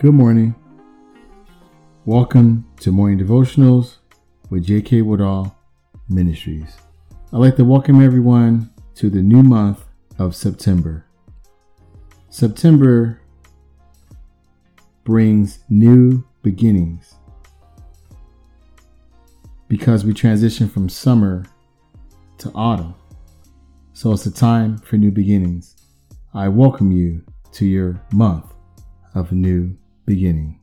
Good morning. Welcome to Morning Devotionals with J.K. Woodall Ministries. I'd like to welcome everyone to the new month of September. September brings new beginnings because we transition from summer to autumn. So it's a time for new beginnings. I welcome you to your month of new beginning.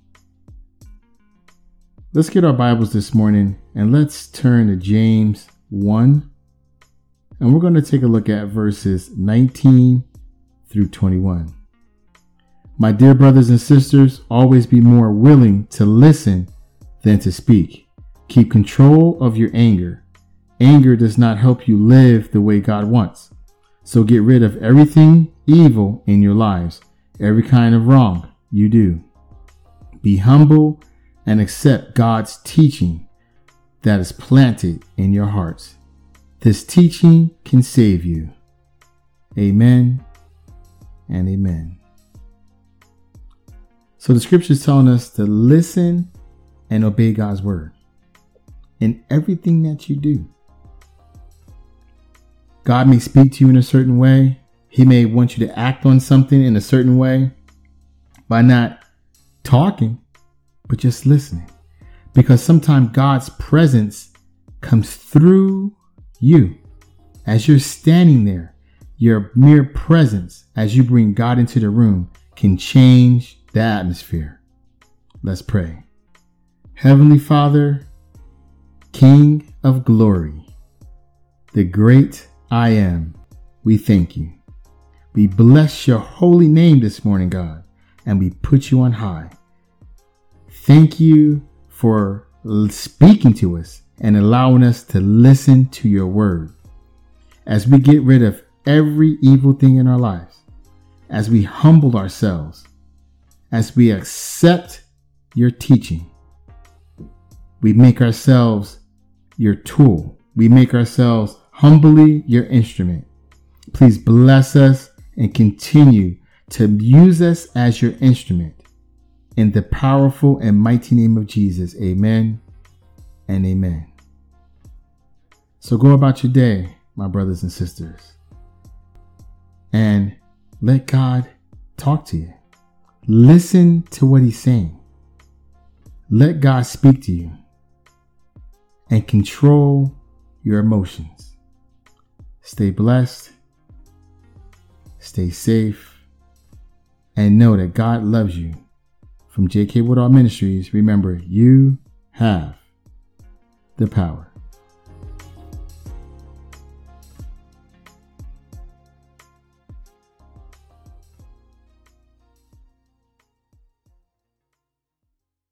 Let's get our Bibles this morning and let's turn to James 1. And we're going to take a look at verses 19 through 21. My dear brothers and sisters, always be more willing to listen than to speak. Keep control of your anger. Anger does not help you live the way God wants. So get rid of everything evil in your lives, every kind of wrong you do. Be humble and accept God's teaching that is planted in your hearts. This teaching can save you. Amen and amen. So the scripture is telling us to listen and obey God's word in everything that you do. God may speak to you in a certain way. He may want you to act on something in a certain way by not talking, but just listening. Because sometimes God's presence comes through you. As you're standing there, your mere presence, as you bring God into the room, can change the atmosphere. Let's pray. Heavenly Father, King of glory, the great I am, we thank you. We bless your holy name this morning, God, and we put you on high. Thank you for speaking to us and allowing us to listen to your word. As we get rid of every evil thing in our lives, as we humble ourselves, as we accept your teaching, we make ourselves your tool. We make ourselves humbly your instrument. Please bless us and continue to use us as your instrument in the powerful and mighty name of Jesus. Amen and amen. So go about your day, my brothers and sisters, and let God talk to you. Listen to what He's saying. Let God speak to you and control your emotions. Stay blessed, stay safe, and know that God loves you from J.K. Woodall Ministries, remember, you have the power.